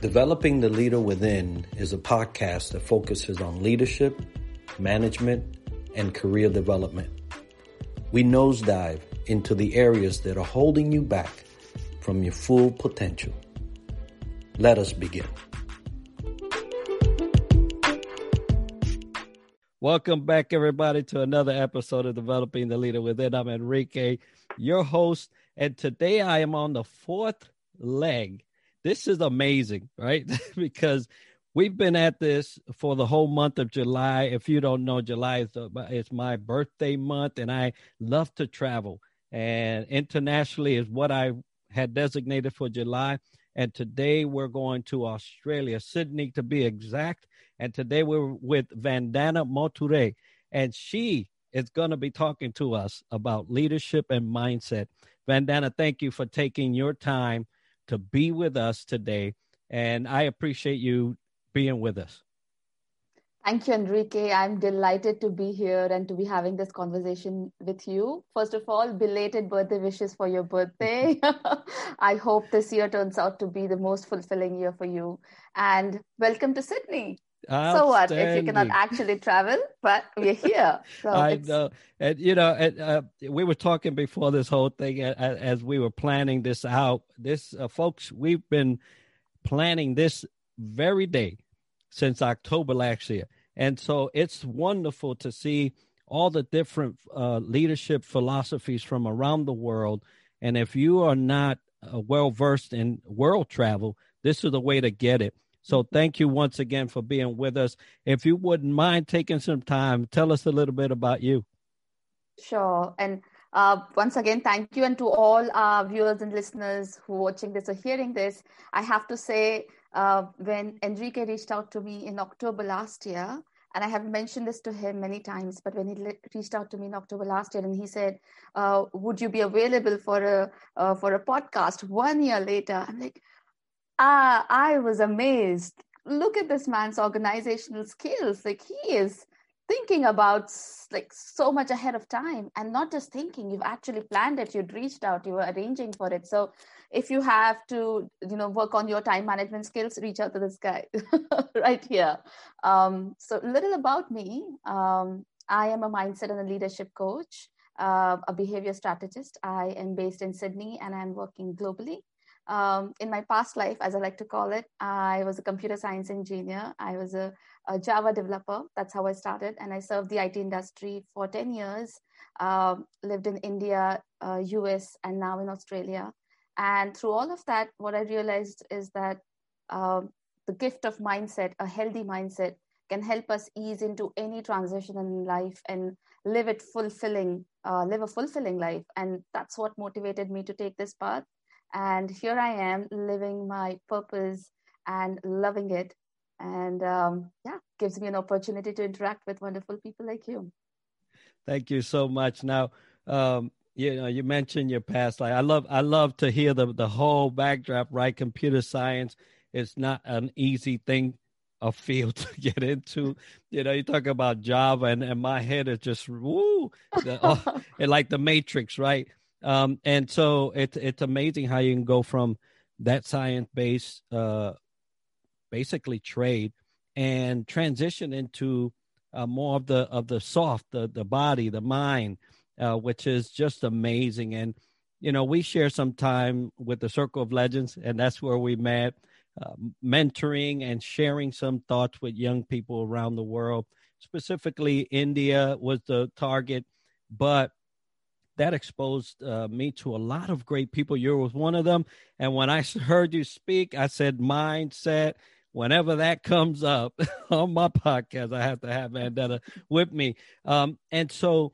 Developing the Leader Within is a podcast that focuses on leadership, management, and career development. We nosedive into the areas that are holding you back from your full potential. Let us begin. Welcome back, everybody, to another episode of Developing the Leader Within. I'm Enrique, your host, and today I am on the fourth leg this is amazing, right? because we've been at this for the whole month of July. If you don't know, July is the, it's my birthday month, and I love to travel. And internationally is what I had designated for July. And today we're going to Australia, Sydney to be exact. And today we're with Vandana Moture, and she is going to be talking to us about leadership and mindset. Vandana, thank you for taking your time to be with us today. And I appreciate you being with us. Thank you, Enrique. I'm delighted to be here and to be having this conversation with you. First of all, belated birthday wishes for your birthday. I hope this year turns out to be the most fulfilling year for you. And welcome to Sydney. So what if you cannot actually travel? But we're here. So I know, and you know, and, uh, we were talking before this whole thing uh, as we were planning this out. This, uh, folks, we've been planning this very day since October last year, and so it's wonderful to see all the different uh, leadership philosophies from around the world. And if you are not uh, well versed in world travel, this is the way to get it so thank you once again for being with us. If you wouldn't mind taking some time, tell us a little bit about you. Sure. And uh, once again, thank you. And to all our viewers and listeners who are watching this or hearing this, I have to say, uh, when Enrique reached out to me in October last year, and I have mentioned this to him many times, but when he reached out to me in October last year and he said, uh, "Would you be available for a uh, for a podcast?" One year later, I'm like, uh, I was amazed. Look at this man's organizational skills. Like he is thinking about like so much ahead of time and not just thinking you've actually planned it you'd reached out you were arranging for it. So if you have to you know work on your time management skills reach out to this guy right here. Um, so a little about me. Um, i am a mindset and a leadership coach uh, a behavior strategist. I am based in sydney and i'm working globally um, in my past life, as I like to call it, I was a computer science engineer. I was a, a Java developer. That's how I started. And I served the IT industry for 10 years, uh, lived in India, uh, US, and now in Australia. And through all of that, what I realized is that uh, the gift of mindset, a healthy mindset, can help us ease into any transition in life and live it fulfilling, uh, live a fulfilling life. And that's what motivated me to take this path and here i am living my purpose and loving it. And um, yeah gives me an opportunity to interact with wonderful people like you. Thank you so much. Now um, you know you mentioned your past life. I love i love to hear the the whole backdrop right? Computer science is not an easy thing a field to get into. You know you talk about java and, and my head is just woo the, oh, like the matrix right um, and so it's it's amazing how you can go from that science based, uh, basically trade, and transition into uh, more of the of the soft, the the body, the mind, uh, which is just amazing. And you know, we share some time with the Circle of Legends, and that's where we met, uh, mentoring and sharing some thoughts with young people around the world. Specifically, India was the target, but that exposed uh, me to a lot of great people. You was one of them. And when I heard you speak, I said, mindset. Whenever that comes up on my podcast, I have to have Vandana with me. Um, and so,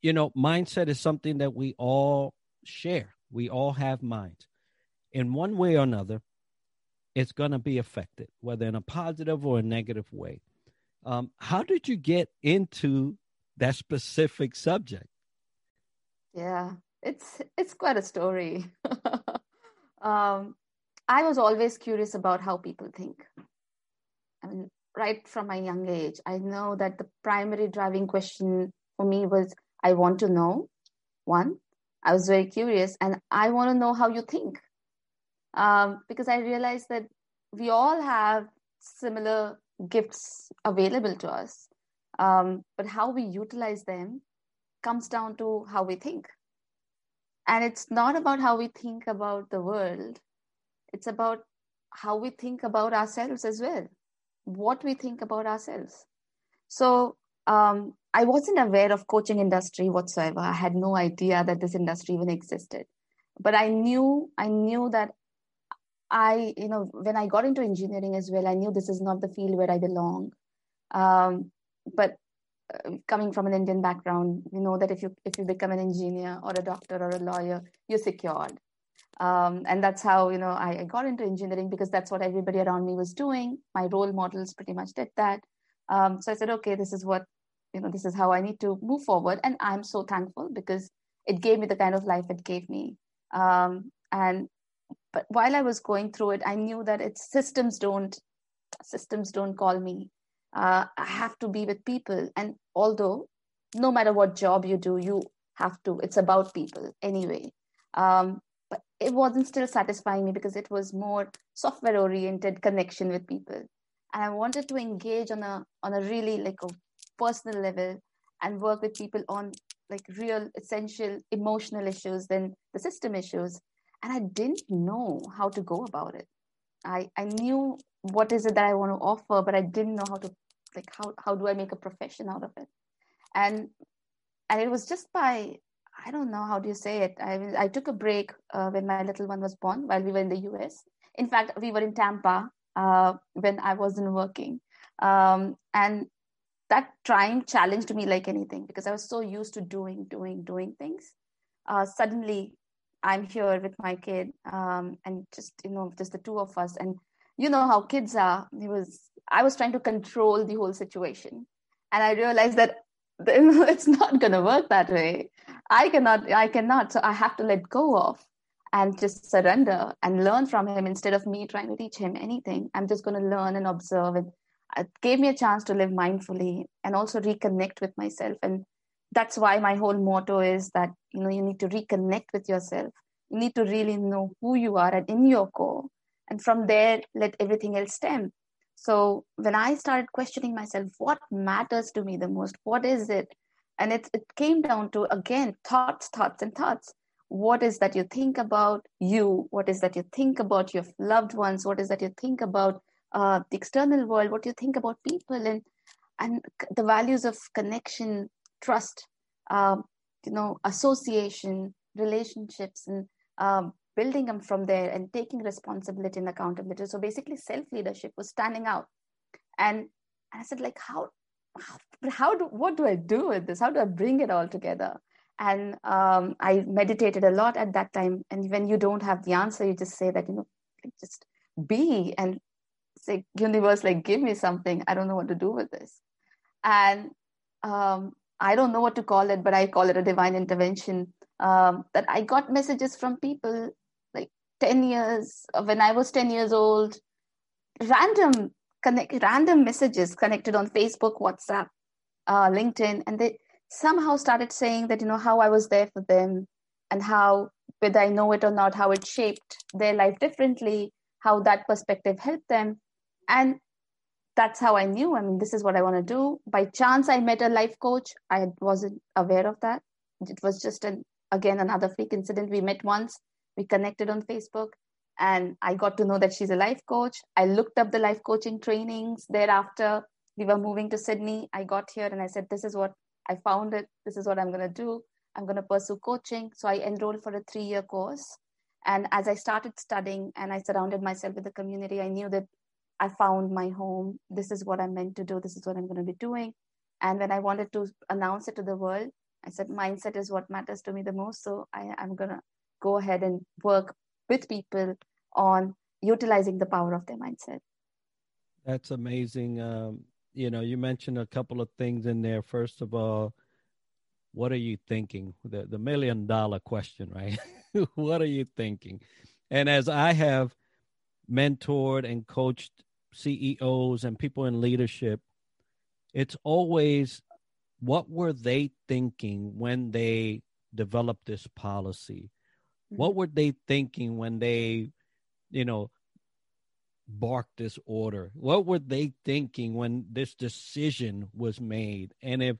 you know, mindset is something that we all share. We all have minds. In one way or another, it's going to be affected, whether in a positive or a negative way. Um, how did you get into that specific subject? Yeah, it's it's quite a story. um, I was always curious about how people think. I mean, right from my young age, I know that the primary driving question for me was I want to know. One, I was very curious, and I want to know how you think, um, because I realized that we all have similar gifts available to us. Um, but how we utilize them comes down to how we think. And it's not about how we think about the world, it's about how we think about ourselves as well, what we think about ourselves. So um, I wasn't aware of coaching industry whatsoever. I had no idea that this industry even existed. But I knew I knew that I, you know, when I got into engineering as well, I knew this is not the field where I belong. Um, but coming from an Indian background, you know that if you if you become an engineer or a doctor or a lawyer, you're secured. Um, and that's how you know I, I, got into engineering because that's what everybody around me was doing. My role models pretty much did that. Um, so I said, okay, this is what you know. This is how I need to move forward, and I'm so thankful because it gave me the kind of life it gave me. Um, and but while i was going through it i knew that it's systems don't systems don't call me uh, i have to be with people. And although no matter what job you do you have to it's about people anyway. Um, but it wasn't still satisfying me because it was more software oriented connection with people. And i wanted to engage on a on a really like a personal level and work with people on like real essential emotional issues than the system issues. And I didn't know how to go about it. I, I knew what is it that I want to offer, but I didn't know how to like how how do I make a profession out of it. And and it was just by I don't know how do you say it. I I took a break uh, when my little one was born while we were in the U.S. In fact, we were in Tampa uh, when I wasn't working, um, and that time challenged me like anything because I was so used to doing, doing, doing things. Uh, suddenly, I'm here with my kid, um, and just you know, just the two of us. And you know how kids are. He was I was trying to control the whole situation, and I realized that it's not going to work that way. I cannot. I cannot. So I have to let go of and just surrender and learn from him instead of me trying to teach him anything. I'm just going to learn and observe. And it gave me a chance to live mindfully and also reconnect with myself and that's why my whole motto is that you know you need to reconnect with yourself you need to really know who you are and in your core and from there let everything else stem so when i started questioning myself what matters to me the most? What is it? And it, it came down to again thoughts thoughts and thoughts. What is that you think about you? What is that you think about your loved ones? What is that you think about uh, the external world? What do you think about people? And and the values of connection trust, um, you know, association, relationships, and um, building them from there and taking responsibility and accountability. So basically, self leadership was standing out, and I said, like, how, how, do, what do I do with this? How do I bring it all together? And um, I meditated a lot at that time. And when you don't have the answer, you just say that, you know, just be and say, universe, like, give me something. I don't know what to do with this. And um, I don't know what to call it, but I call it a divine intervention. Um, that I got messages from people 10 years when I was 10 years old, random connect, random messages connected on Facebook, WhatsApp, uh, LinkedIn, and they somehow started saying that you know how I was there for them and how whether I know it or not, how it shaped their life differently, how that perspective helped them, and that's how I knew. I mean, this is what I want to do. By chance, I met a life coach. I wasn't aware of that. It was just an again another freak incident. We met once. We connected on Facebook, and I got to know that she's a life coach. I looked up the life coaching trainings. Thereafter, we were moving to Sydney. I got here, and I said, "This is what I found. It. This is what I'm going to do. I'm going to pursue coaching." So I enrolled for a three-year course. And as I started studying and I surrounded myself with the community, I knew that I found my home. This is what I'm meant to do. This is what I'm going to be doing. And when I wanted to announce it to the world, I said, mindset is what matters to me the most. So I, I'm going to go ahead and work with people on utilizing the power of their mindset. That's amazing. Um, you know, you mentioned a couple of things in there. First of all, what are you thinking? The, the million dollar question, right? what are you thinking? And as I have mentored and coached CEOs and people in leadership, it's always what were they thinking when they developed this policy? What mm-hmm. were they thinking when they, you know, barked this order? What were they thinking when this decision was made? And if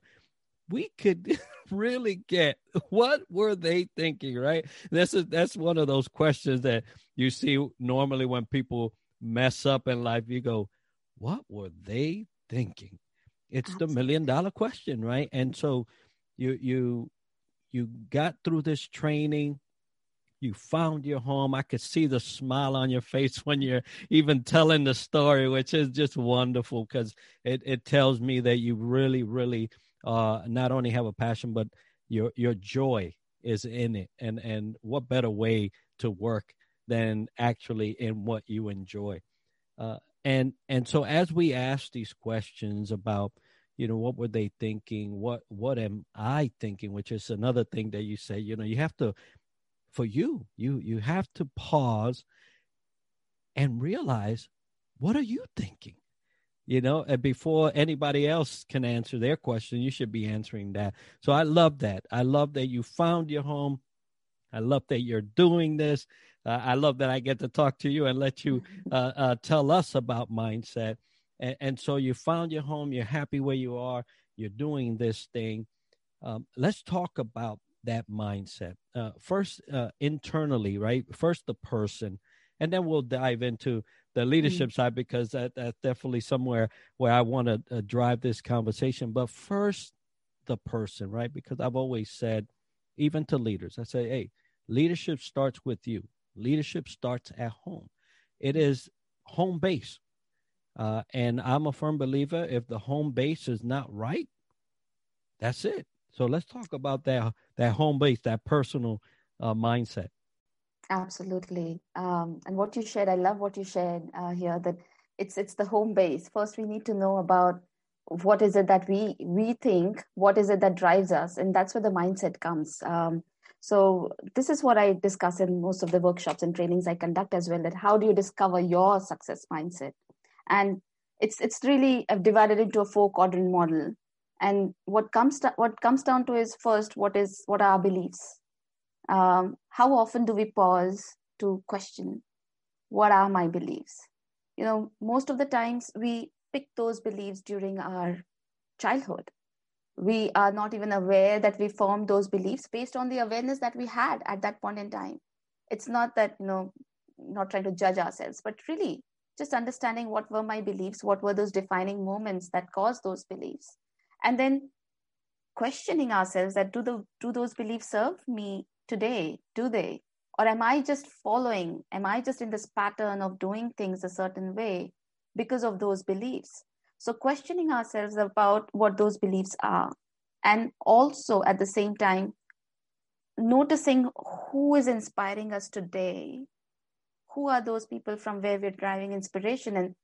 we could really get what were they thinking, right? This is that's one of those questions that you see normally when people mess up in life. You go, what were they thinking? It's Absolutely. the million dollar question, right? And so you you you got through this training you found your home. I could see the smile on your face when you're even telling the story, which is just wonderful because it, it tells me that you really, really uh, not only have a passion, but your your joy is in it. And and what better way to work than actually in what you enjoy? Uh, and and so as we ask these questions about you know what were they thinking what what am i thinking which is another thing that you say you know you have to for you. You you have to pause and realize what are you thinking? You know, and before anybody else can answer their question, you should be answering that. So I love that. I love that you found your home. I love that you're doing this. Uh, I love that I get to talk to you and let you uh, uh, tell us about mindset. And, and, so you found your home. You're happy where you are. You're doing this thing. Um, let's talk about that mindset. Uh, first, uh, internally, right? First, the person, and then we'll dive into the leadership mm-hmm. side because that, that's definitely somewhere where I want to uh, drive this conversation. But first, the person, right? Because I've always said, even to leaders, I say, hey, leadership starts with you. Leadership starts at home. It is home base. Uh, and I'm a firm believer if the home base is not right, that's it. So let's talk about that that home base, that personal uh, mindset. Absolutely. Um, and what you shared, I love what you shared uh, here. That it's it's the home base. First, we need to know about what is it that we we think, what is it that drives us, and that's where the mindset comes. Um, so this is what I discuss in most of the workshops and trainings I conduct as well. That how do you discover your success mindset? And it's it's really I've divided into a four quadrant model and what comes to, what comes down to is first what is what are our beliefs? Um, how often do we pause to question what are my beliefs? You know most of the times we pick those beliefs during our childhood. We are not even aware that we formed those beliefs based on the awareness that we had at that point in time. It's not that you know not trying to judge ourselves but really just understanding what were my beliefs what were those defining moments that caused those beliefs and then questioning ourselves that do the do those beliefs serve me today? Do they? Or am i just following? Am i just in this pattern of doing things a certain way because of those beliefs? So questioning ourselves about what those beliefs are. And also at the same time noticing who is inspiring us today. Who are those people from where we're driving inspiration and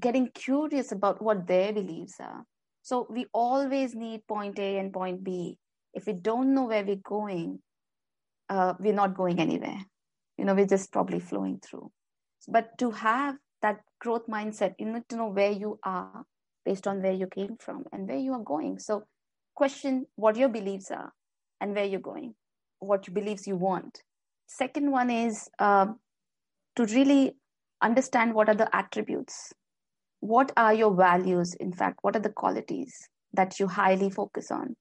getting curious about what their beliefs are so we always need point A and point B. If we don't know where we're going, uh, we're not going anywhere. You know, we're just probably flowing through. But to have that growth mindset, you need to know where you are based on where you came from and where you are going. So question what your beliefs are and where you're going, what beliefs you want. Second one is uh, to really understand what are the attributes what are your values? In fact what are the qualities that you highly focus on?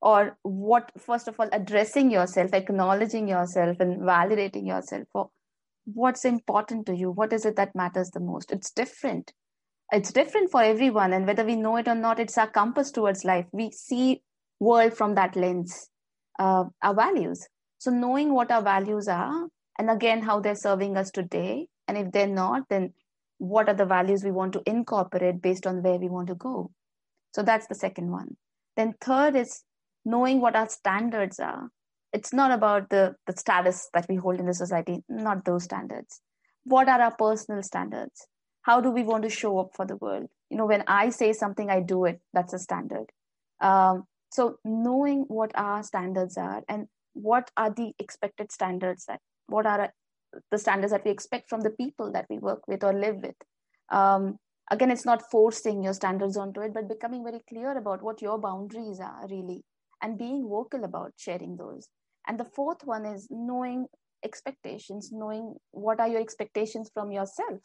Or what first of all addressing yourself acknowledging yourself and validating yourself for what's important to you what is it that matters the most? It's different. It's different for everyone and whether we know it or not it's our compass towards life. We see world from that lens uh, our values. So knowing what our values are and again how they're serving us today and if they're not then what are the values we want to incorporate based on where we want to go. So that's the second one. Then third is knowing what our standards are. It's not about the the status that we hold in the society not those standards. What are our personal standards? How do we want to show up for the world? You know when i say something i do it. That's a standard. Um, so knowing what our standards are and what are the expected standards that what are the standards that we expect from the people that we work with or live with. Um, again, it's not forcing your standards onto it, but becoming very clear about what your boundaries are really and being vocal about sharing those. And the fourth one is knowing expectations, knowing what are your expectations from yourself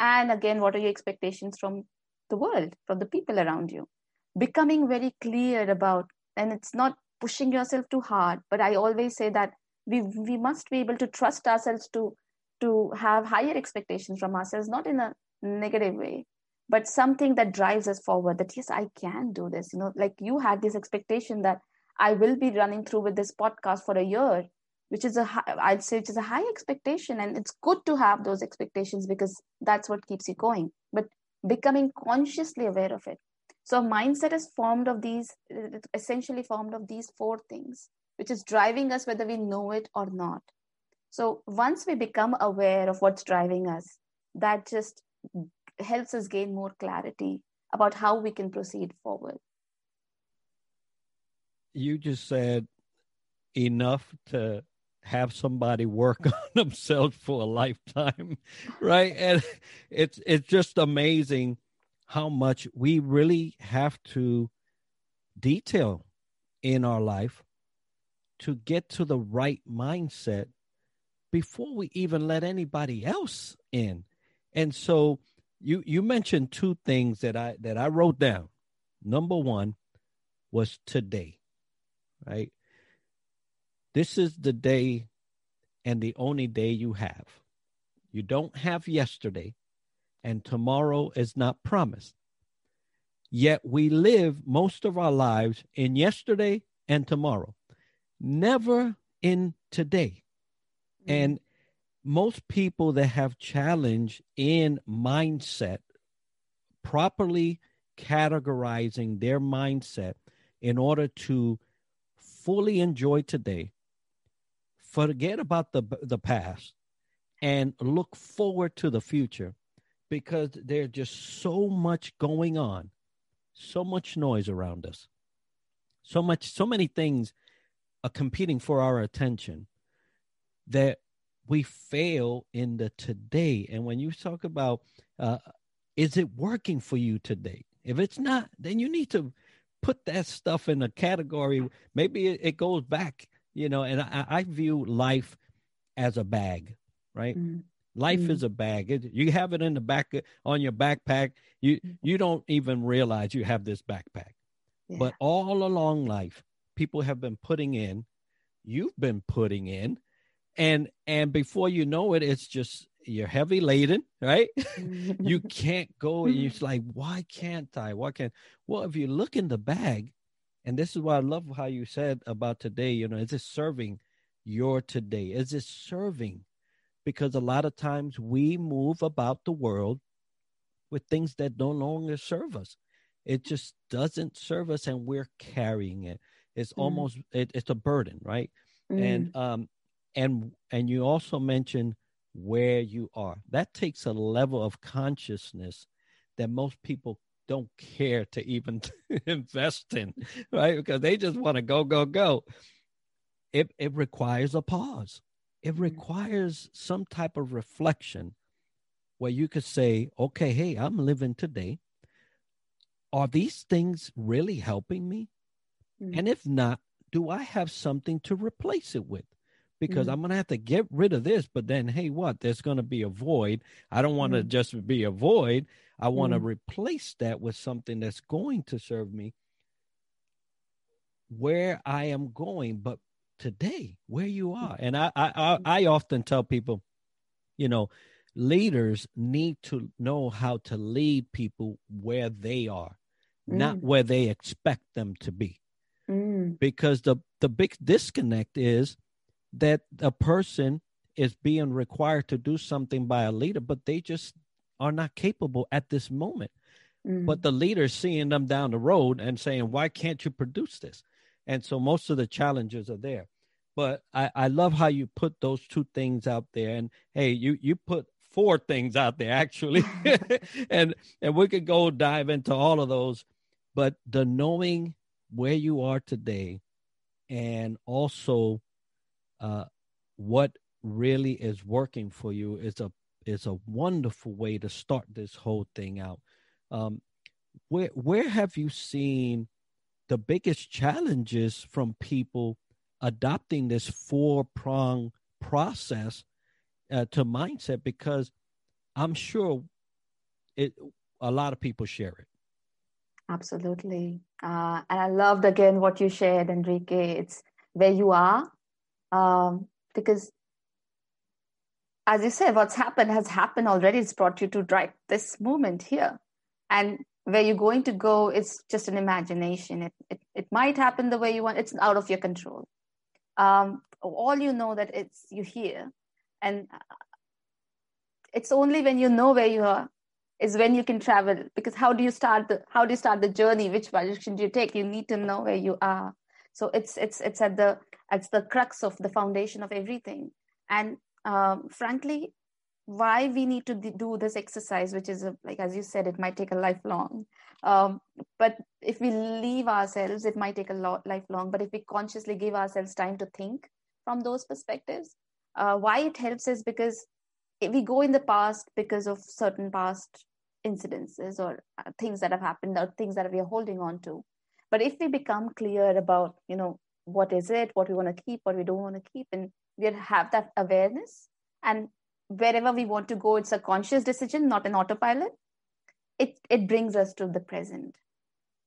and again what are your expectations from the world from the people around you becoming very clear about and it's not pushing yourself too hard but i always say that we we must be able to trust ourselves to to have higher expectations from ourselves not in a negative way but something that drives us forward that yes i can do this you know like you had this expectation that i will be running through with this podcast for a year which is a i'd say which is a high expectation and it's good to have those expectations because that's what keeps you going but becoming consciously aware of it. So mindset is formed of these essentially formed of these four things which is driving us whether we know it or not. So once we become aware of what's driving us that just helps us gain more clarity about how we can proceed forward. You just said enough to have somebody work on themselves for a lifetime right? And it's it's just amazing how much we really have to detail in our life to get to the right mindset before we even let anybody else in and so you you mentioned two things that i that i wrote down number one was today right this is the day and the only day you have. You don't have yesterday, and tomorrow is not promised. Yet we live most of our lives in yesterday and tomorrow, never in today. Mm-hmm. And most people that have challenge in mindset, properly categorizing their mindset in order to fully enjoy today forget about the the past and look forward to the future because there's just so much going on so much noise around us so much so many things are competing for our attention that we fail in the today and when you talk about uh, is it working for you today if it's not then you need to put that stuff in a category maybe it, it goes back you know and i, I view life as a bag right mm-hmm. life mm-hmm. is a bag it, you have it in the back on your backpack you mm-hmm. you don't even realize you have this backpack yeah. but all along life people have been putting in you've been putting in and and before you know it it's just you're heavy laden right you can't go and mm-hmm. you're like why can't i why can't well if you look in the bag and this is why I love how you said about today, you know, is it serving your today? Is it serving? Because a lot of times we move about the world with things that no longer serve us. It just doesn't serve us and we're carrying it. It's mm. almost it, it's a burden, right? Mm. And um and and you also mentioned where you are. That takes a level of consciousness that most people don't care to even invest in, right? Because they just want to go, go, go. It it requires a pause. It mm-hmm. requires some type of reflection where you could say, okay, hey, I'm living today. Are these things really helping me? Mm-hmm. And if not, do I have something to replace it with? Because mm-hmm. I'm going to have to get rid of this, but then, hey, what? There's going to be a void. I don't want to mm-hmm. just be a void. I want to mm-hmm. replace that with something that's going to serve me where I am going, but today, where you are. And I, I, I, I often tell people, you know, leaders need to know how to lead people where they are, mm. not where they expect them to be. Mm. Because the, the big disconnect is that a person is being required to do something by a leader, but they just are not capable at this moment. Mm-hmm. But the leaders seeing them down the road and saying, why can't you produce this? And so most of the challenges are there. But I, I love how you put those two things out there. And hey, you you put four things out there actually. and and we could go dive into all of those. But the knowing where you are today and also uh, what really is working for you is a is a wonderful way to start this whole thing out. Um, where where have you seen the biggest challenges from people adopting this four prong process uh, to mindset? Because I'm sure it a lot of people share it. Absolutely. Uh, and I loved again what you shared, Enrique. It's where you are. Um, because as you said, what's happened has happened already. It's brought you to right this moment here. And where you're going to go is just an imagination. It, it, it might happen the way you want. It's out of your control. Um, all you know that it's you here. And it's only when you know where you are is when you can travel. Because how do you start the how do you start the journey? Which direction do you take? You need to know where you are. So it's it's it's at the it's the crux of the foundation of everything. And um, frankly why we need to do this exercise which is a, like as you said it might take a lifelong. Um, but if we leave ourselves it might take a lot lifelong. But if we consciously give ourselves time to think from those perspectives uh, why it helps is because we go in the past because of certain past incidences or uh, things that have happened or things that we are holding on to. But if we become clear about you know what is it what we want to keep what we don't want to keep and we have that awareness and wherever we want to go it's a conscious decision not an autopilot it it brings us to the present.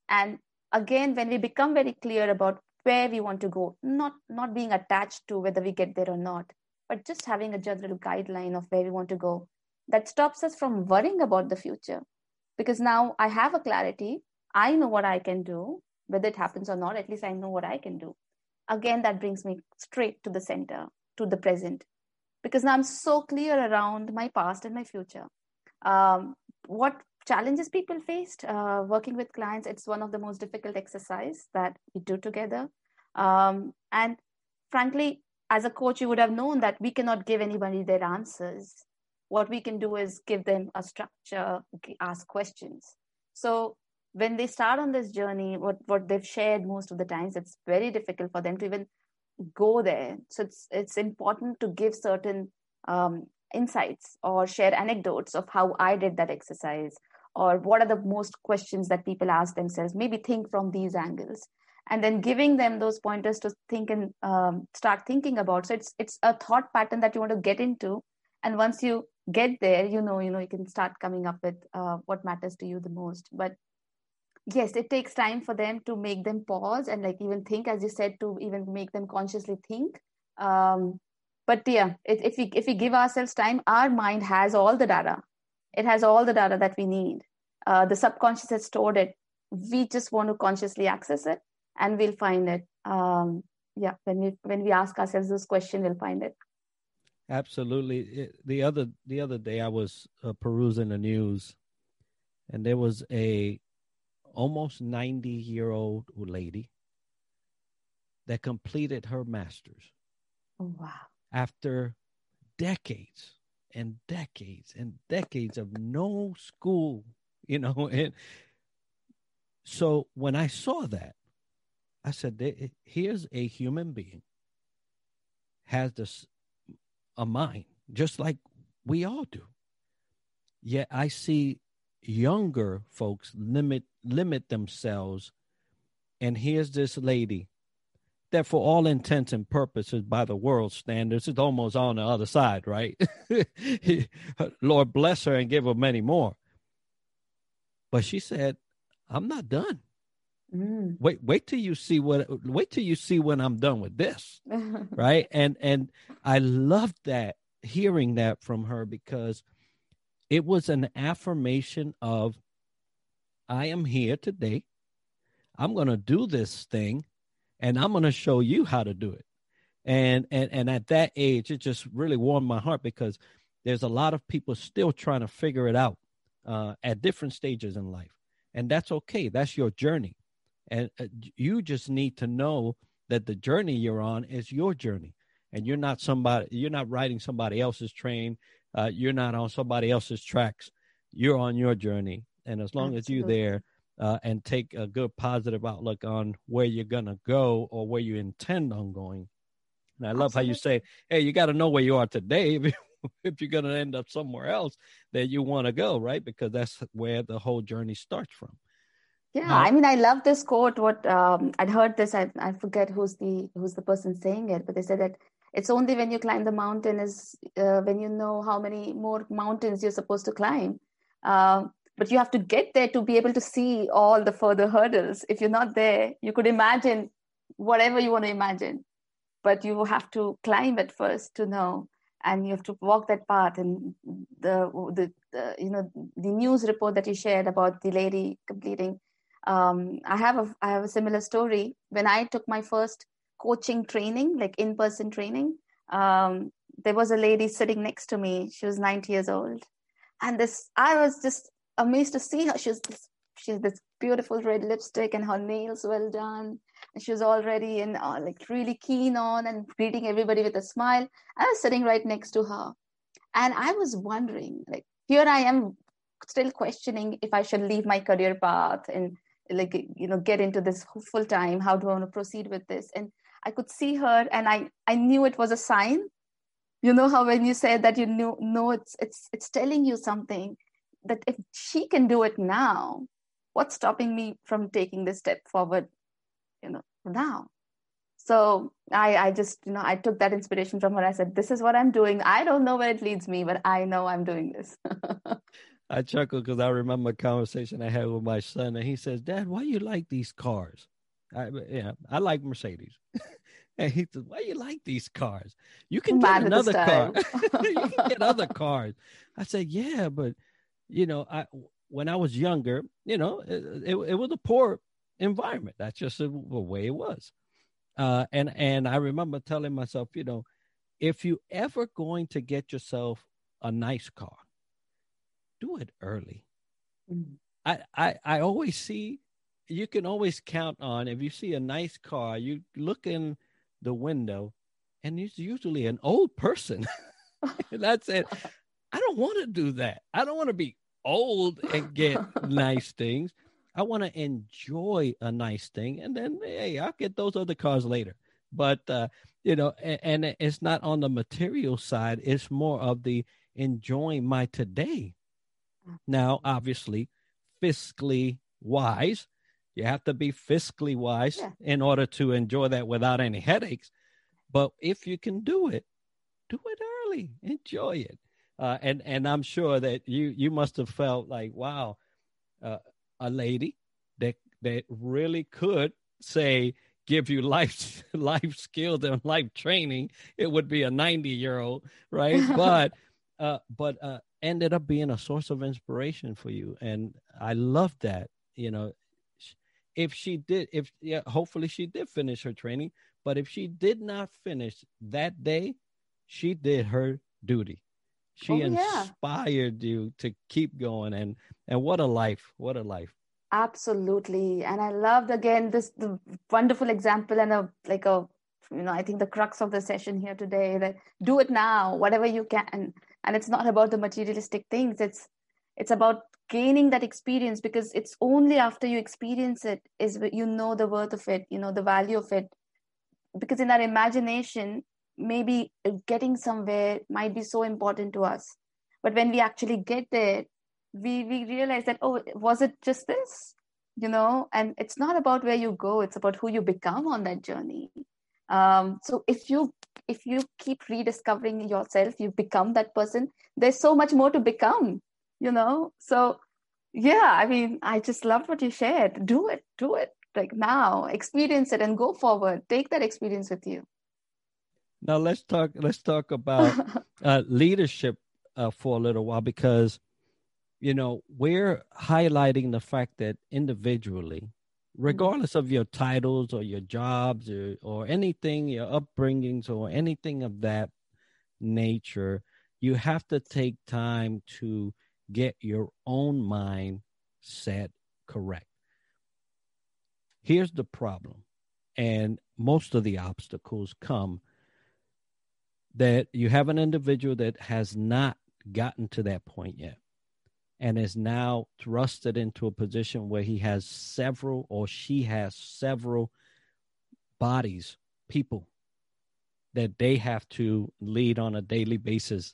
And again when we become very clear about where we want to go not not being attached to whether we get there or not but just having a general guideline of where we want to go that stops us from worrying about the future. Because now i have a clarity. I know what i can do whether it happens or not. At least i know what i can do. Again that brings me straight to the center to the present. Because now i'm so clear around my past and my future. Um, what challenges people faced uh, working with clients it's one of the most difficult exercise that we do together. Um, and frankly as a coach you would have known that we cannot give anybody their answers what we can do is give them a structure ask questions. So when they start on this journey what what they've shared most of the times it's very difficult for them to even go there. So it's it's important to give certain um, insights or share anecdotes of how i did that exercise or what are the most questions that people ask themselves. Maybe think from these angles. And then giving them those pointers to think and um, start thinking about. So it's it's a thought pattern that you want to get into. And once you get there you know you know you can start coming up with uh, what matters to you the most. But yes it takes time for them to make them pause and like even think as you said to even make them consciously think. Um, but yeah if we if we give ourselves time our mind has all the data. It has all the data that we need. Uh, the subconscious has stored it. We just want to consciously access it and we'll find it. Um, yeah when we when we ask ourselves this question we'll find it absolutely it, the other the other day i was uh, perusing the news and there was a almost 90 year old lady that completed her master's. Oh, wow. After decades and decades and decades of no school, you know. And so when I saw that, I said, here's a human being has this a mind just like we all do. Yet I see younger folks limit limit themselves. And here's this lady that for all intents and purposes by the world standards is almost on the other side right? Lord bless her and give her many more. But she said i'm not done mm. wait wait till you see what wait till you see when i'm done with this right and and i loved that hearing that from her because it was an affirmation of, I am here today. I'm going to do this thing and I'm going to show you how to do it. And, and, and at that age, it just really warmed my heart because there's a lot of people still trying to figure it out uh, at different stages in life. And that's okay. That's your journey. And uh, you just need to know that the journey you're on is your journey and you're not somebody you're not riding somebody else's train uh, you're not on somebody else's tracks. You're on your journey, and as long Absolutely. as you're there uh, and take a good positive outlook on where you're gonna go or where you intend on going. And I love Absolutely. how you say, "Hey, you got to know where you are today." if you're going to end up somewhere else that you want to go, right? Because that's where the whole journey starts from. Yeah, I mean, I love this quote. What um, I'd heard this, I, I forget who's the who's the person saying it, but they said that it's only when you climb the mountain is uh, when you know how many more mountains you're supposed to climb Uh, but you have to get there to be able to see all the further hurdles. If you're not there, you could imagine whatever you want to imagine, but you have to climb it first to know, and you have to walk that path. And the the, the you know the news report that you shared about the lady completing. Um, I have a I have a similar story. When I took my first coaching training, like in person training, um, there was a lady sitting next to me. She was 90 years old, and this I was just amazed to see her. She was this, she has this beautiful red lipstick and her nails well done. And she was already in uh, like really keen on and greeting everybody with a smile. I was sitting right next to her, and I was wondering, like, here I am still questioning if I should leave my career path and like you know get into this full time. How do I want to proceed with this? And I could see her, and I I knew it was a sign you know how when you say that you know know it's it's it's telling you something that if she can do it now what's stopping me from taking this step forward you know now so i i just you know i took that inspiration from her i said this is what i'm doing i don't know where it leads me but i know i'm doing this i chuckle because i remember a conversation i had with my son and he says dad why you like these cars? I yeah i like mercedes. And he says why you like these cars? You can get another car. you can get other cars. I said yeah but you know, I when I was younger, you know, it, it, it was a poor environment. That's just the way it was. Uh, and and I remember telling myself, you know, if you ever going to get yourself a nice car, do it early. Mm-hmm. I, I I always see you can always count on if you see a nice car, you look in the window, and it's usually an old person. That's it. I don't want to do that. I don't want to be old and get nice things. I want to enjoy a nice thing, and then hey, I'll get those other cars later. But uh, you know, and, and it's not on the material side; it's more of the enjoying my today. Now, obviously, fiscally wise, you have to be fiscally wise yeah. in order to enjoy that without any headaches. But if you can do it, do it early. Enjoy it uh, and and I'm sure that you you must have felt like wow, uh, a lady that that really could say give you life life skills and life training. It would be a 90 year old, right? but uh, but uh, ended up being a source of inspiration for you, and I love that. You know, if she did, if yeah, hopefully she did finish her training. But if she did not finish that day, she did her duty she oh, inspired yeah. you to keep going and and what a life what a life absolutely and i loved again this the wonderful example and a like a you know i think the crux of the session here today that do it now whatever you can and it's not about the materialistic things. It's it's about gaining that experience because it's only after you experience it is you know the worth of it you know the value of it. Because in our imagination maybe getting somewhere might be so important to us. But when we actually get there we we realize that oh was it just this? You know and it's not about where you go it's about who you become on that journey um, so if you if you keep rediscovering yourself you become that person there's so much more to become you know so yeah i mean i just loved what you shared do it do it like now experience it and go forward take that experience with you now let's talk. Let's talk about uh, leadership uh, for a little while because you know we're highlighting the fact that individually. Mm-hmm. regardless of your titles or your jobs or, or anything, your upbringings or anything of that nature, you have to take time to get your own mind set correct. Here's the problem, and most of the obstacles come that you have an individual that has not gotten to that point yet and is now thrusted into a position where he has several or she has several bodies, people that they have to lead on a daily basis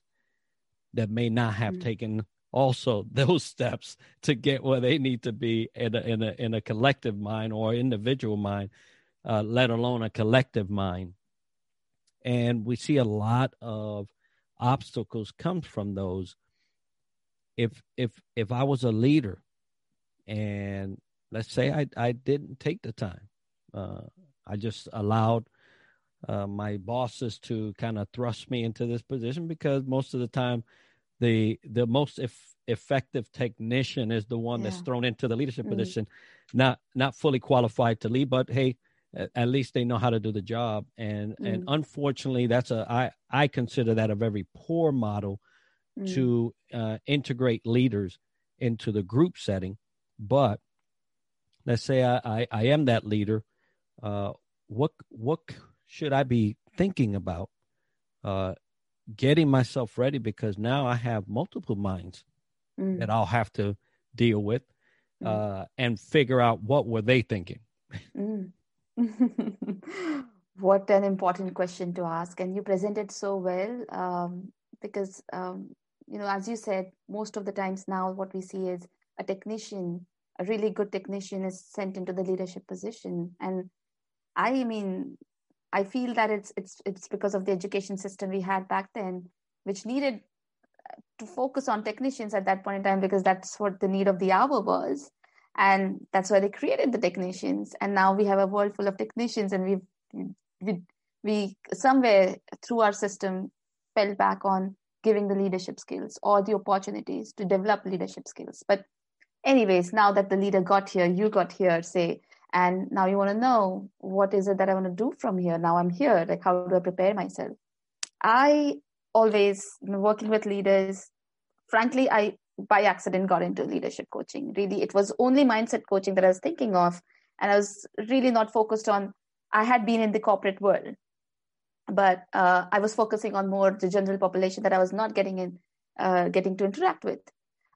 that may not have mm-hmm. taken also those steps to get where they need to be in a, in a, in a collective mind or individual mind, uh, let alone a collective mind and we see a lot of obstacles come from those if if if I was a leader, and let's say I I didn't take the time, uh, I just allowed uh, my bosses to kind of thrust me into this position because most of the time, the the most if, effective technician is the one yeah. that's thrown into the leadership mm-hmm. position, not not fully qualified to lead, but hey, at least they know how to do the job and mm. and unfortunately that's a i i consider that a very poor model mm. to uh, integrate leaders into the group setting but let's say i i, I am that leader uh, what what should i be thinking about uh, getting myself ready because now i have multiple minds mm. that i'll have to deal with mm. uh, and figure out what were they thinking mm. what an important question to ask and you presented so well um, because um, you know as you said most of the times now what we see is a technician a really good technician is sent into the leadership position. And i mean i feel that it's it's it's because of the education system we had back then which needed uh, to focus on technicians at that point in time because that's what the need of the hour was. And that's why they created the technicians. And now we have a world full of technicians and we've we, we somewhere through our system fell back on giving the leadership skills or the opportunities to develop leadership skills but anyways now that the leader got here you got here say and now you want to know what is it that i want to do from here now i'm here like how do i prepare myself i always working with leaders frankly i by accident got into leadership coaching. Really, it was only mindset coaching that I was thinking of. And I was really not focused on, I had been in the corporate world, but uh, I was focusing on more the general population that I was not getting in, uh, getting to interact with.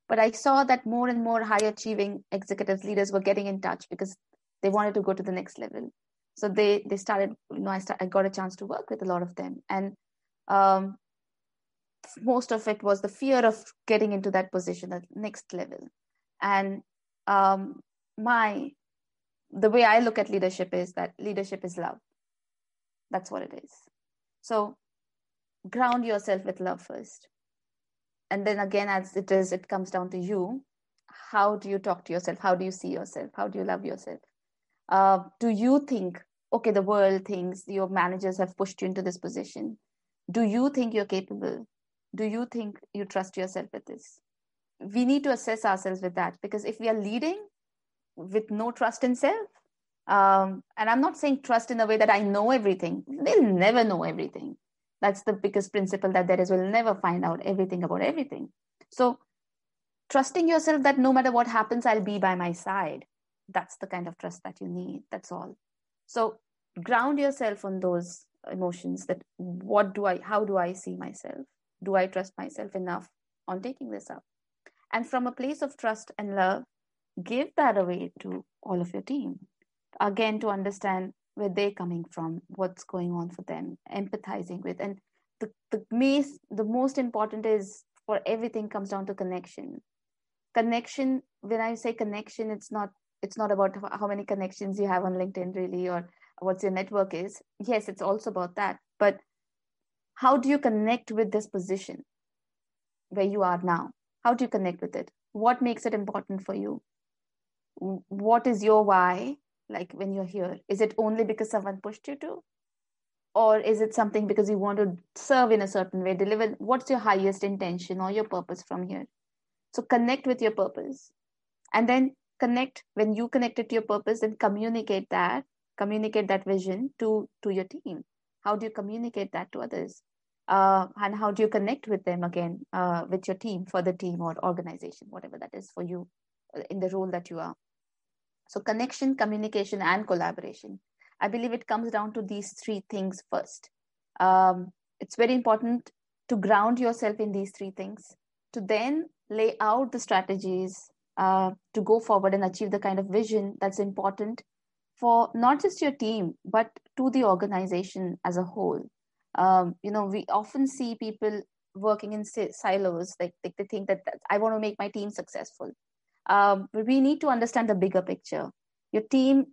But I saw that more and more high achieving executives, leaders were getting in touch because they wanted to go to the next level. So they they started, you know, I, start, I got a chance to work with a lot of them. And um, most of it was the fear of getting into that position at next level and um, my the way i look at leadership is that leadership is love that's what it is so ground yourself with love first. And then again as it is it comes down to you. How do you talk to yourself? How do you see yourself? How do you love yourself? Uh, do you think okay the world thinks your managers have pushed you into this position? Do you think you're capable? Do you think you trust yourself with this? We need to assess ourselves with that because if we are leading with no trust in self um, and i'm not saying trust in the way that i know everything. They'll never know everything. That's the biggest principle that there is. We'll never find out everything about everything. So trusting yourself that no matter what happens i'll be by my side. That's the kind of trust that you need. That's all. So ground yourself on those emotions that what do i how do i see myself? Do I trust myself enough on taking this up? And from a place of trust and love, give that away to all of your team. Again, to understand where they're coming from, what's going on for them, empathizing with. And the, the, most, the most important is for everything comes down to connection. Connection, when I say connection, it's not it's not about how many connections you have on LinkedIn really or what your network is. Yes, it's also about that. But how do you connect with this position where you are now how do you connect with it what makes it important for you what is your why like when you're here? Is it only because someone pushed you to? Or is it something because you want to serve in a certain way deliver? What's your highest intention or your purpose from here? So connect with your purpose. And then connect when you connect it to your purpose then communicate that communicate that vision to to your team. How do you communicate that to others? Uh, and how do you connect with them again uh, with your team for the team or organization whatever that is for you uh, in the role that you are so connection communication and collaboration. I believe it comes down to these three things first. Um, it's very important to ground yourself in these three things to then lay out the strategies uh, to go forward and achieve the kind of vision that's important for not just your team but to the organization as a whole. Um, you know we often see people working in silos like they, they think that i want to make my team successful um, but we need to understand the bigger picture. Your team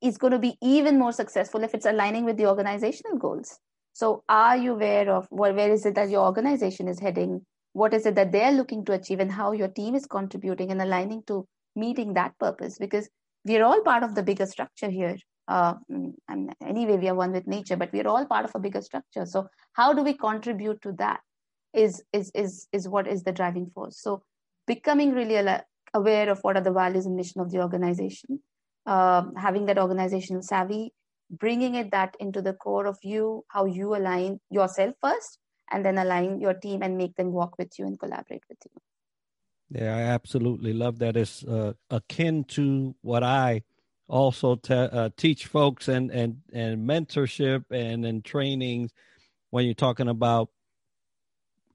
is going to be even more successful if it's aligning with the organizational goals. So are you aware of where is it that your organization is heading? What is it that they're looking to achieve and how your team is contributing and aligning to meeting that purpose? Because we're all part of the bigger structure here. Uh, and anyway we are one with nature but we're all part of a bigger structure. So how do we contribute to that is is is is what is the driving force. So becoming really aware of what are the values and mission of the organization uh, having that organizational savvy bringing it that into the core of you how you align yourself first and then align your team and make them walk with you and collaborate with you. Yeah i absolutely love that. It's uh, akin to what i also te- uh, teach folks and and and mentorship and and trainings when you're talking about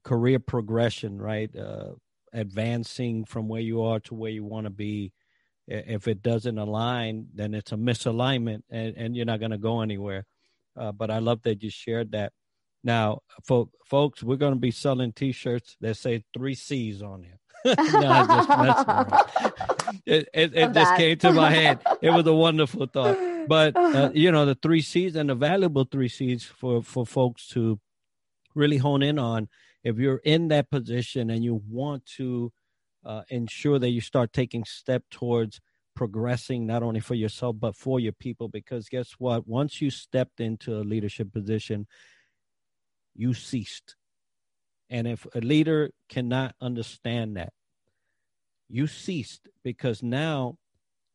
career progression right? Uh, advancing from where you are to where you want to be if it doesn't align then it's a misalignment and, and you're not going to go anywhere. Uh, but i love that you shared that. Now for folks we're going to be selling t-shirts that say three c's on them no, just it, it, it just came to my head. It was a wonderful thought. But uh, you know the three c's and the valuable three c's for for folks to really hone in on if you're in that position and you want to uh, ensure that you start taking step towards progressing not only for yourself but for your people because guess what? Once you stepped into a leadership position you ceased. And if a leader cannot understand that you ceased because now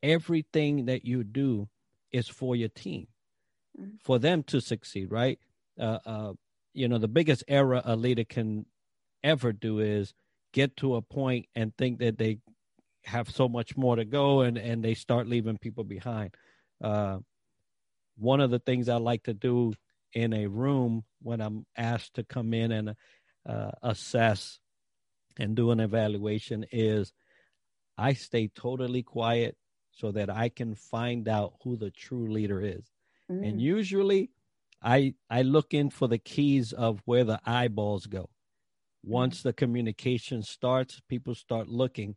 everything that you do is for your team mm-hmm. for them to succeed right? Uh, uh, you know the biggest error a leader can ever do is get to a point and think that they have so much more to go and and they start leaving people behind uh, one of the things i like to do in a room when i'm asked to come in and uh, assess and do an evaluation is i stay totally quiet so that i can find out who the true leader is mm. and usually i i look in for the keys of where the eyeballs go once the communication starts, people start looking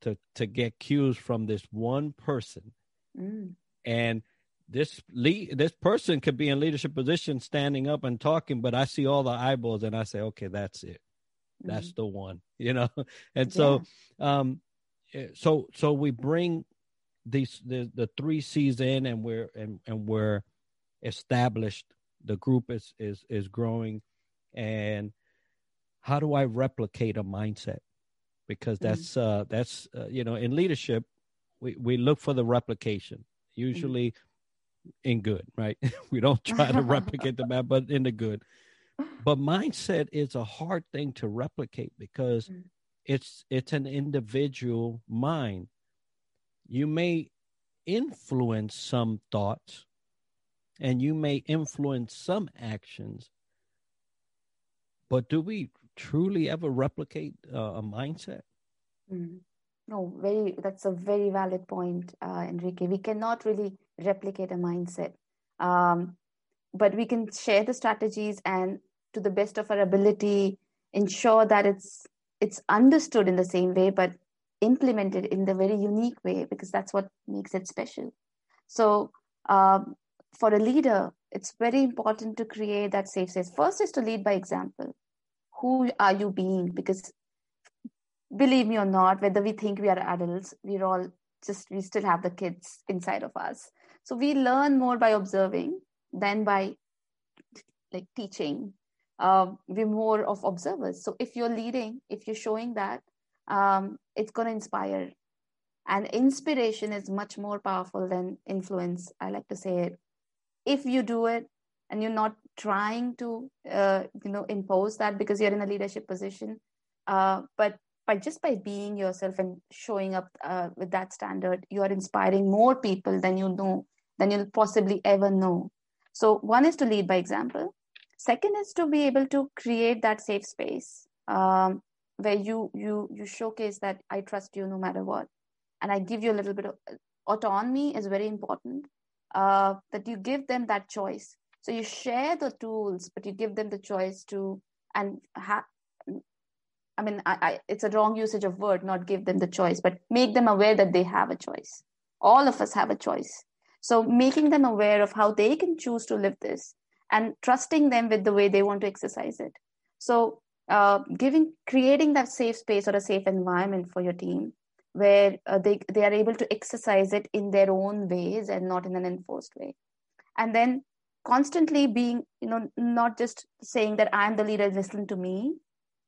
to to get cues from this one person, mm. and this lead this person could be in leadership position, standing up and talking, but I see all the eyeballs, and I say, okay, that's it, that's mm. the one, you know. And so, yeah. um, eh, so so we bring these the the three C's in, and we're and and we're established. The group is is is growing, and how do I replicate a mindset? Because mm-hmm. that's mm-hmm. uh, that's uh, you know in leadership we we look for the replication usually mm-hmm. in good, right? we don't try to replicate the bad, but in the good. But mindset is a hard thing to replicate because mm-hmm. it's it's an individual mind. You may influence some thoughts and you may influence some actions but do we truly ever replicate uh, a mindset? Mm. No, very. That's a very valid point, uh, Enrique. We cannot really replicate a mindset, um, but we can share the strategies and, to the best of our ability, ensure that it's it's understood in the same way, but implemented in the very unique way because that's what makes it special. So, um, for a leader, it's very important to create that safe space. First is to lead by example. Who are you being? Because believe me or not whether we think we are adults we're all just we still have the kids inside of us. So we learn more by observing than by like teaching. Uh, we're more of observers. So if you're leading if you're showing that um, it's going to inspire. And inspiration is much more powerful than influence i like to say it if you do it and you're not trying to uh, you know impose that because you're in a leadership position uh, but by just by being yourself and showing up uh, with that standard you are inspiring more people than you know than you'll possibly ever know. So one is to lead by example. Second is to be able to create that safe space um, where you you you showcase that i trust you no matter what. And i give you a little bit of autonomy is very important uh, that you give them that choice so you share the tools, but you give them the choice to and have. I mean, I, I, it's a wrong usage of word, not give them the choice, but make them aware that they have a choice. All of us have a choice. So making them aware of how they can choose to live this and trusting them with the way they want to exercise it. So uh, giving creating that safe space or a safe environment for your team where uh, they they are able to exercise it in their own ways and not in an enforced way. And then constantly being you know not just saying that i'm the leader listen to me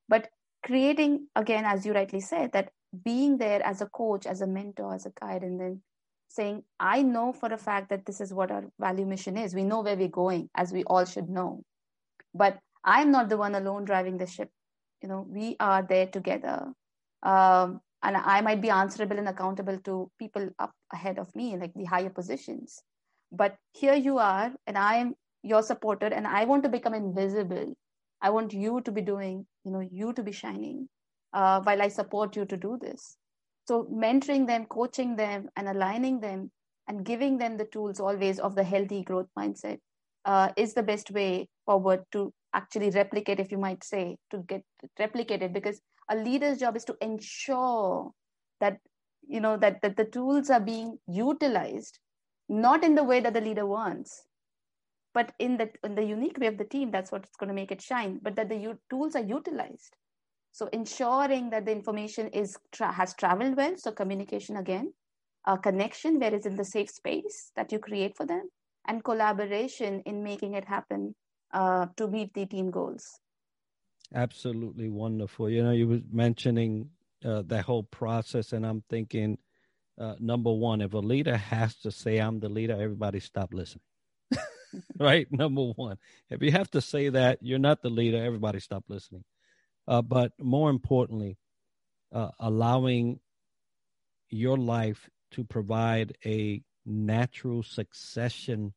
but creating again as you rightly said that being there as a coach as a mentor as a guide and then saying i know for a fact that this is what our value mission is. We know where we're going as we all should know. But i'm not the one alone driving the ship. You know we are there together. Um, and i might be answerable and accountable to people up ahead of me like the higher positions. But here you are and i am your supporter and i want to become invisible. I want you to be doing you know you to be shining uh, while i support you to do this. So mentoring them coaching them and aligning them and giving them the tools always of the healthy growth mindset uh, is the best way forward to actually replicate if you might say to get replicated. Because a leader's job is to ensure that you know that, that the tools are being utilized not in the way that the leader wants but in the in the unique way of the team that's what's going to make it shine but that the u- tools are utilized. So ensuring that the information is tra- has traveled well so communication again a connection where it's in the safe space that you create for them and collaboration in making it happen uh, to meet the team goals absolutely wonderful you know you were mentioning uh, that whole process and i'm thinking uh, number one, if a leader has to say, I'm the leader, everybody stop listening. right? Number one. If you have to say that, you're not the leader, everybody stop listening. Uh, but more importantly, uh, allowing your life to provide a natural succession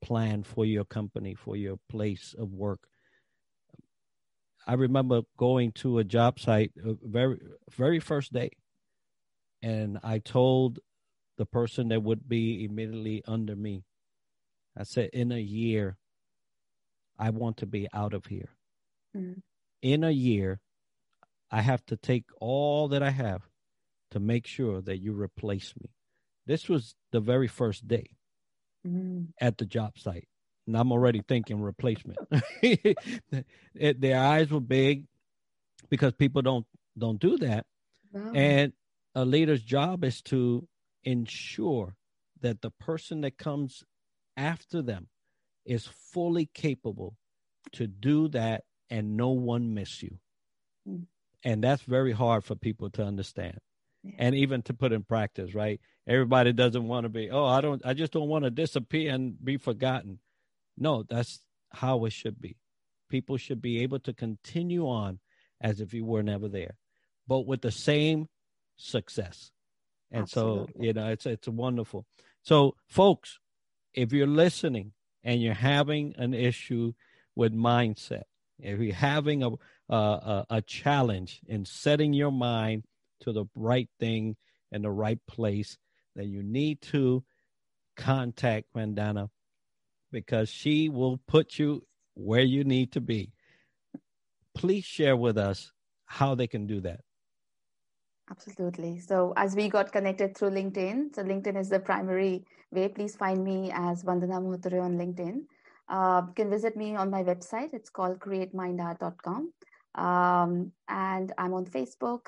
plan for your company, for your place of work. I remember going to a job site uh, very very first day and I told the person that would be immediately under me, I said, in a year, I want to be out of here. Mm-hmm. In a year, I have to take all that I have to make sure that you replace me. This was the very first day mm-hmm. at the job site. And I'm already thinking replacement. their eyes were big because people don't don't do that. No. And a leader's job is to ensure that the person that comes after them is fully capable to do that and no one miss you. Mm. And that's very hard for people to understand. Yeah. And even to put in practice, right? Everybody doesn't want to be, oh, I don't I just don't want to disappear and be forgotten. No, that's how it should be. People should be able to continue on as if you were never there, but with the same success. And Absolutely. so, you know, it's it's wonderful. So, folks, if you're listening and you're having an issue with mindset, if you're having a a, a challenge in setting your mind to the right thing in the right place, then you need to contact Vandana because she will put you where you need to be. Please share with us how they can do that. Absolutely. So as we got connected through LinkedIn, so LinkedIn is the primary way. Please find me as Vandana Mohture on LinkedIn. Uh, you can visit me on my website. It's called createmindart.com. Um, and I'm on Facebook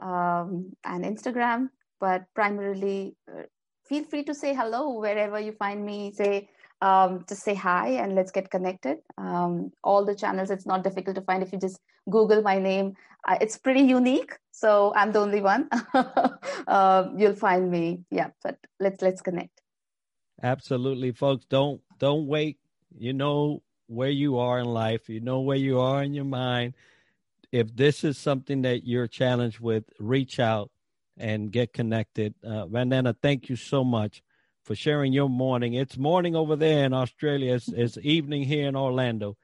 um, and Instagram, but primarily uh, feel free to say hello wherever you find me. Say, um, just say hi and let's get connected. Um, all the channels, it's not difficult to find if you just Google my name. Uh, it's pretty unique, so I'm the only one. uh, you'll find me. Yeah, but let's let's connect. Absolutely, folks. Don't don't wait. You know where you are in life. You know where you are in your mind. If this is something that you're challenged with, reach out and get connected. Uh, Vandana, thank you so much for sharing your morning. It's morning over there in Australia. It's, it's evening here in Orlando.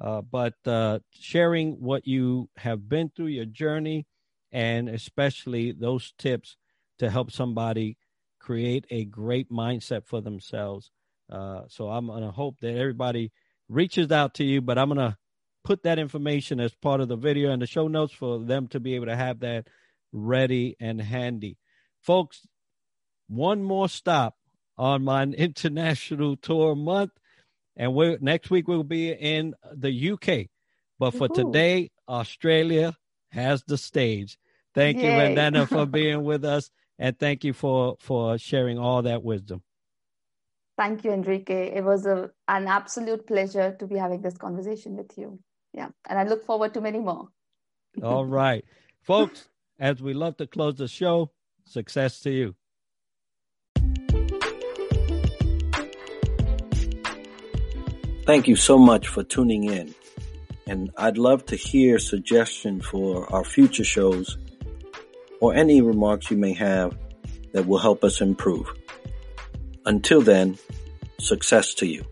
Uh, but uh, sharing what you have been through, your journey, and especially those tips to help somebody create a great mindset for themselves. Uh, so I'm going to hope that everybody reaches out to you, but I'm going to put that information as part of the video and the show notes for them to be able to have that ready and handy. Folks, one more stop on my international tour month. And we next week we'll be in the UK But for Woo-hoo. today, Australia has the stage. Thank Yay. you, Vandana, for being with us, and thank you for for sharing all that wisdom. Thank you, Enrique. It was a, an absolute pleasure to be having this conversation with you. Yeah, and I look forward to many more. all right, folks. As we love to close the show, success to you. Thank you so much for tuning in. And I'd love to hear suggestions for our future shows or any remarks you may have that will help us improve. Until then, success to you.